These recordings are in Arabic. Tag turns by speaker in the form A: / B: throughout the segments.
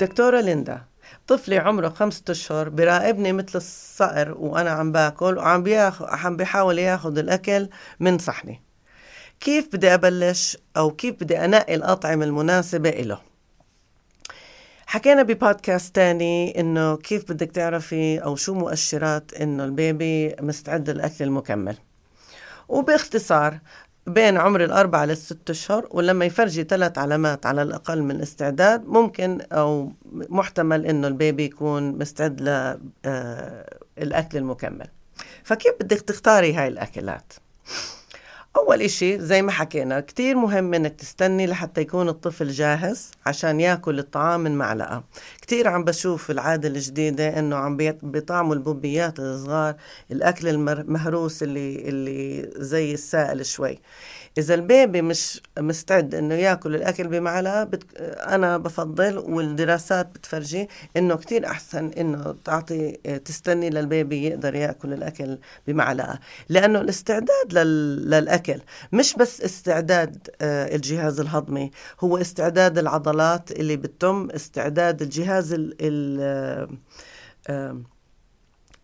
A: دكتورة ليندا طفلي عمره خمسة أشهر براقبني مثل الصقر وأنا عم باكل وعم بياخ... عم بيحاول ياخذ الأكل من صحني. كيف بدي أبلش؟ أو كيف بدي أنقي الأطعمة المناسبة إله؟ حكينا ببودكاست تاني إنه كيف بدك تعرفي أو شو مؤشرات إنه ال baby مستعد للأكل المكمل. وباختصار بين عمر الأربعة للست أشهر ولما يفرجي ثلاث علامات على الأقل من الاستعداد ممكن أو محتمل إنه ال baby يكون مستعد للأكل آه، المكمل فكيف بدك تختاري هاي الأكلات؟ أول إشي زي ما حكينا كتير مهم إنك تستني لحتى يكون الطفل جاهز عشان يأكل الطعام من معلقة. كتير عم بشوف العادة الجديدة إنه عم بيطعموا البوبيات الصغار الأكل المهروس اللي اللي زي السائل شوي. إذا البيبي مش مستعد إنه يأكل الأكل بمعلقة بت... أنا بفضل والدراسات بتفرجي إنه كتير أحسن إنه تعطي تستني للبيبي يقدر يأكل الأكل بمعلقة. لأنه الاستعداد لل... للأكل مش بس استعداد آه، الجهاز الهضمي هو استعداد العضلات اللي بتتم استعداد الجهاز ال... ال... آه،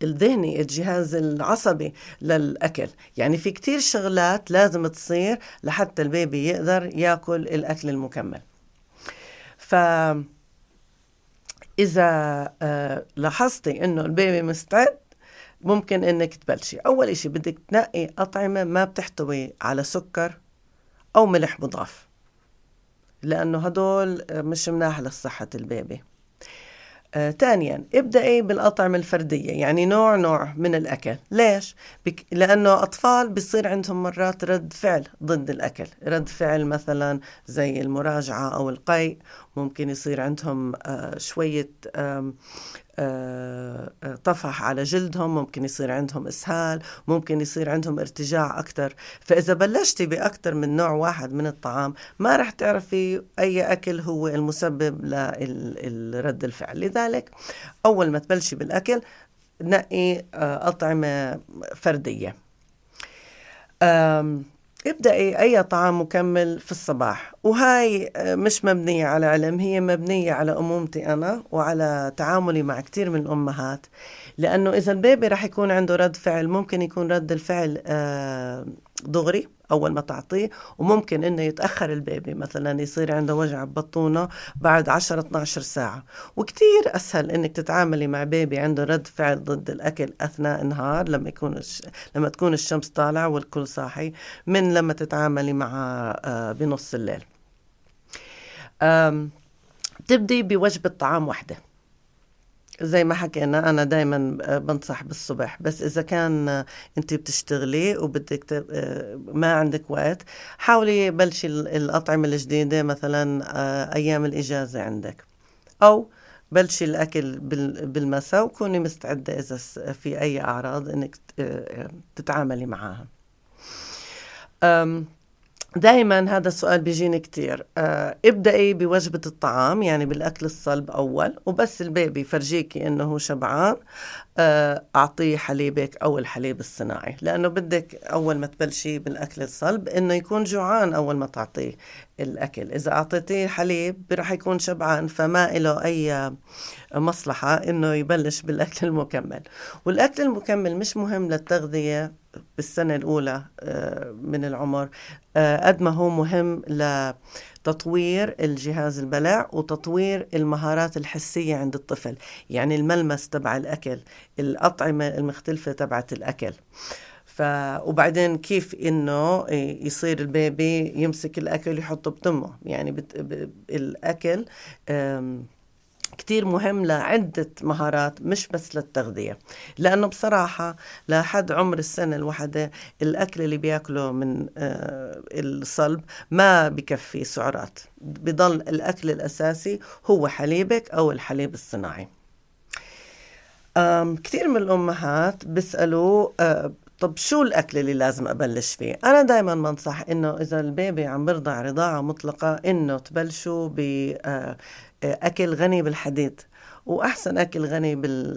A: الذهني الجهاز العصبي للأكل. يعني في كتير شغلات لازم تصير لحتى البيبي يقدر ياكل الأكل المكمل. ف إذا آه، لاحظتي إنه البيبي مستعد ممكن إنك تبلشي. أول إشي بدك تنقي أطعمة ما بتحتوي على سكر أو ملح مضاف لأنه هدول مش مناح لصحة البيبي. آه، ثانيا ابدأي بالأطعمة الفردية يعني نوع نوع من الأكل. ليش؟ بك... لأنه أطفال بيصير عندهم مرات رد فعل ضد الأكل. رد فعل مثلا زي المراجعة أو القيء ممكن يصير عندهم آه شوية آه آه، طفح على جلدهم ممكن يصير عندهم إسهال ممكن يصير عندهم ارتجاع أكثر فإذا بلشتي بأكثر من نوع واحد من الطعام ما رح تعرفي أي أكل هو المسبب لرد الفعل. لذلك أول ما تبلشي بالأكل نقي أطعمة فردية. ابدأي أي طعام مكمل في الصباح. وهاي آه، مش مبنية على علم هي مبنية على أمومتي أنا وعلى تعاملي مع كتير من الأمهات. لأنه إذا البيبي رح يكون عنده رد فعل ممكن يكون رد الفعل آه، دغري. أول ما تعطيه وممكن إنه يتأخر البيبي مثلا يصير عنده وجع ببطونه بعد 10 12 ساعة. وكتير أسهل إنك تتعاملي مع بيبي عنده رد فعل ضد الأكل أثناء النهار لما يكون الش... لما تكون الشمس طالعة والكل صاحي من لما تتعاملي معه آه، بنص الليل. تبدي بوجبة طعام واحدة. زي ما حكينا أنا دايما آه، بنصح بالصبح. بس إذا كان آه، أنت بتشتغلي وبدك آه، ما عندك وقت حاولي بلشي الأطعمة الجديدة مثلا أيام الإجازة عندك. أو بلشي الأكل بالمساء وكوني مستعدة إذا في أي أعراض إنك تتعاملي معها دائما هذا السؤال بيجيني كتير. آه ابدأي بوجبة الطعام يعني بالأكل الصلب أول وبس البيبي فرجيكي إنه هو شبعان. آه أعطيه حليبك أو الحليب الصناعي لأنه بدك أول ما تبلشي بالأكل الصلب إنه يكون جوعان أول ما تعطيه. الأكل. إذا أعطيتيه حليب رح يكون شبعان فما له أي مصلحة إنه يبلش بالأكل المكمل. والأكل المكمل مش مهم للتغذية بالسنة الأولى آه، من العمر. آه، قد ما هو مهم لتطوير الجهاز البلع وتطوير المهارات الحسية عند الطفل يعني الملمس تبع الأكل الأطعمة المختلفة تبعت الأكل. ف وبعدين كيف إنه يصير البيبي يمسك الأكل يحطه بتمه؟ يعني بت... ب... الأكل كتير مهم لعدة مهارات مش بس للتغذية. لأنه بصراحة لحد عمر السنة الواحدة الأكل اللي بياكله من آه، الصلب ما بكفي سعرات. بضل الأكل الأساسي هو حليبك أو الحليب الصناعي. كثير من الأمهات بيسألوا آه، طب شو الأكل اللي لازم أبلش فيه؟ أنا دايما بنصح إنه إذا البيبي عم برضع رضاعة مطلقة إنه تبلشوا ب آه، أكل غني بالحديد. وأحسن أكل غني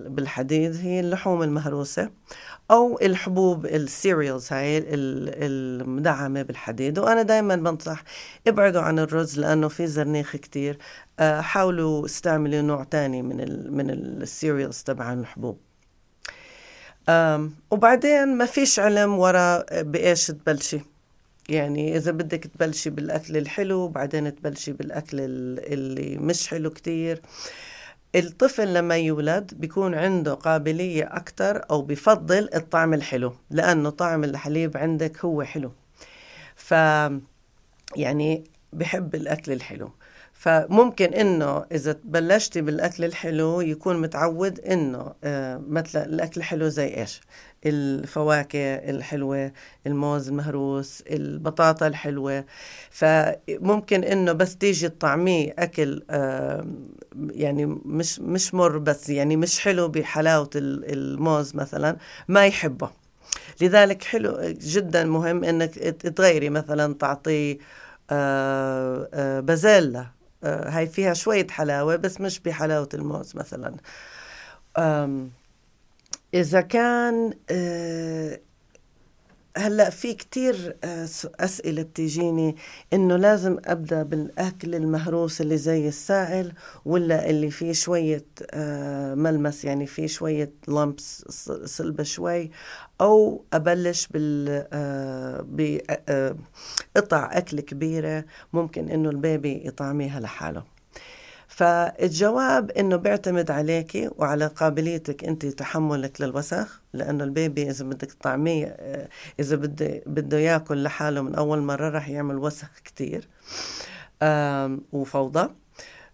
A: بالحديد هي اللحوم المهروسة أو الحبوب ال cereals هاي المدعمة بالحديد. وأنا دايما بنصح ابعدوا عن الرز لأنه في زرنيخ كتير. آه، حاولوا استعملوا نوع تاني من من ال cereals تبع الحبوب. وبعدين ما فيش علم ورا بإيش تبلشي. يعني إذا بدك تبلشي بالأكل الحلو بعدين تبلشي بالأكل اللي مش حلو كتير. الطفل لما يولد بيكون عنده قابلية أكتر أو بفضل الطعم الحلو لأنه طعم الحليب عندك هو حلو. ف يعني بحب الأكل الحلو. فممكن إنه إذا بلشتي بالأكل الحلو يكون متعود إنه آه مثلا الأكل الحلو زي إيش؟ الفواكه الحلوة الموز المهروس البطاطا الحلوة. فممكن إنه بس تيجي تطعميه أكل آه يعني مش مش مر بس يعني مش حلو بحلاوة الموز مثلا ما يحبه. لذلك حلو جدا مهم إنك تغيري مثلا تعطيه آه بازيلا. هاي فيها شوية حلاوة بس مش بحلاوة الموز مثلا. إذا كان آه، هلا في كتير آه، أسئلة بتيجيني إنه لازم أبدأ بالأكل المهروس اللي زي السائل ولا اللي فيه شوية ملمس يعني فيه شوية لمبس صلبة شوي أو أبلش بال بقطع أكل كبيرة ممكن إنه البيبي يطعميها لحاله. فالجواب إنه بيعتمد عليكي وعلى قابليتك انت تحملك للوسخ لأنه البيبي إذا بدك تطعميه إذا بده بده ياكل لحاله من أول مرة راح يعمل وسخ كتير وفوضى.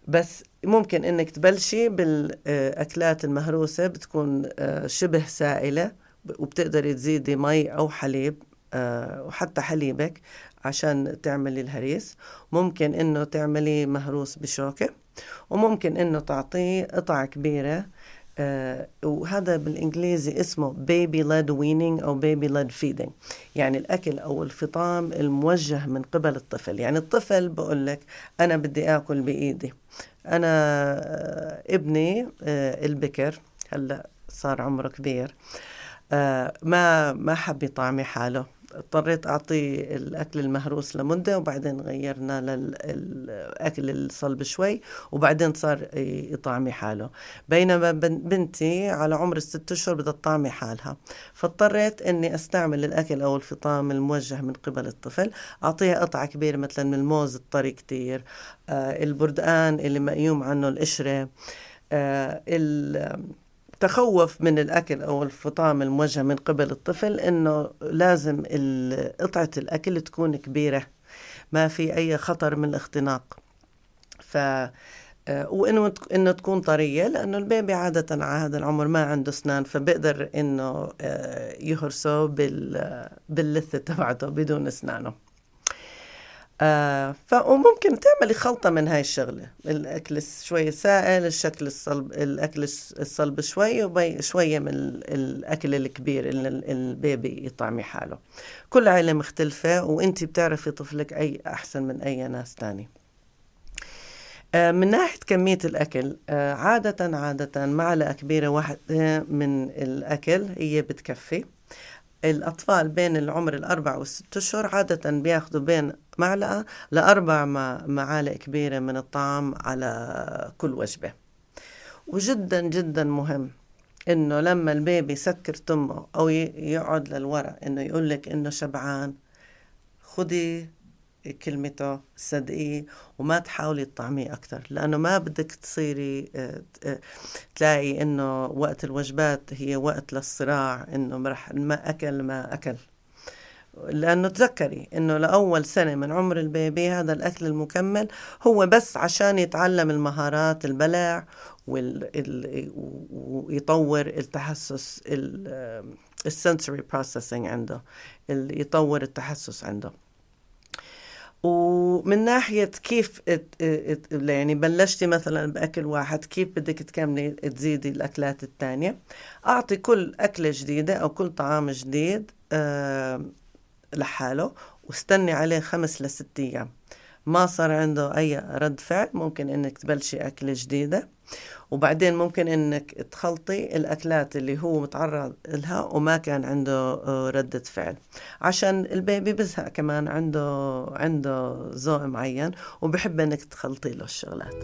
A: بس ممكن إنك تبلشي بالأكلات المهروسة بتكون آه، شبه سائلة وبتقدري تزيدي مي أو حليب آه، وحتى حليبك عشان تعملي الهريس. ممكن إنه تعملي مهروس بشوكة. وممكن إنه تعطيه قطع كبيرة آه وهذا بالإنجليزي اسمه baby led weaning أو baby led feeding. يعني الأكل أو الفطام الموجه من قبل الطفل. يعني الطفل بقول لك أنا بدي آكل بإيدي. أنا آه ابني آه البكر هلأ صار عمره كبير ما ما حب يطعمي حاله. اضطريت أعطيه الأكل المهروس لمدة وبعدين غيرنا للأكل الصلب شوي وبعدين صار يطعمي حاله. بينما بنتي على عمر الست أشهر بدها تطعمي حالها. فاضطريت أني أستعمل الأكل أو الفطام الموجه من قبل الطفل. أعطيها قطعة كبيرة مثلا من الموز الطري كتير آه البردقان اللي مقيوم عنه القشرة آه تخوف من الأكل أو الفطام الموجه من قبل الطفل إنه لازم قطعة الأكل تكون كبيرة ما في أي خطر من الاختناق. ف آه، وإنه إنه تكون طرية لأنه البيبي عادة على هذا العمر ما عنده أسنان فبيقدر إنه آه، يهرسه باللثة تبعته بدون أسنانه. آه فممكن تعملي خلطة من هاي الشغلة. الأكل شوية سائل الشكل الصلب الأكل الصلب شوي وشوية من الأكل الكبير اللي البيبي يطعمي حاله. كل عائلة مختلفة وانت بتعرفي طفلك أي أحسن من أي ناس تاني. آه من ناحية كمية الأكل آه عادة عادة معلقة كبيرة واحدة من الأكل هي بتكفي. الأطفال بين العمر الأربع والست أشهر عادة بياخدوا بين معلقة لأربع معالق كبيرة من الطعام على كل وجبة. وجدا جدا مهم إنه لما البيبي يسكر تمه أو يقعد للوراء إنه يقول لك إنه شبعان خدي كلمته صدقيه وما تحاولي تطعميه أكتر لأنه ما بدك تصيري آه، آه، تلاقي إنه وقت الوجبات هي وقت للصراع إنه رح ما أكل ما أكل. لأنه تذكري إنه لأول سنة من عمر البيبي هذا الأكل المكمل هو بس عشان يتعلم المهارات البلع ويطور التحسس ال sensory processing عنده يطور التحسس عنده. ومن ناحية كيف يعني بلشتي مثلا بأكل واحد كيف بدك تكملي تزيدي الأكلات الثانية أعطي كل أكلة جديدة أو كل طعام جديد لحاله واستني عليه خمس لست أيام. ما صار عنده أي رد فعل ممكن إنك تبلشي أكلة جديدة. وبعدين ممكن إنك تخلطي الأكلات اللي هو متعرض لها وما كان عنده آه، ردة فعل. عشان البيبي بزهق كمان عنده عنده ذوق معين وبحب إنك تخلطي له الشغلات.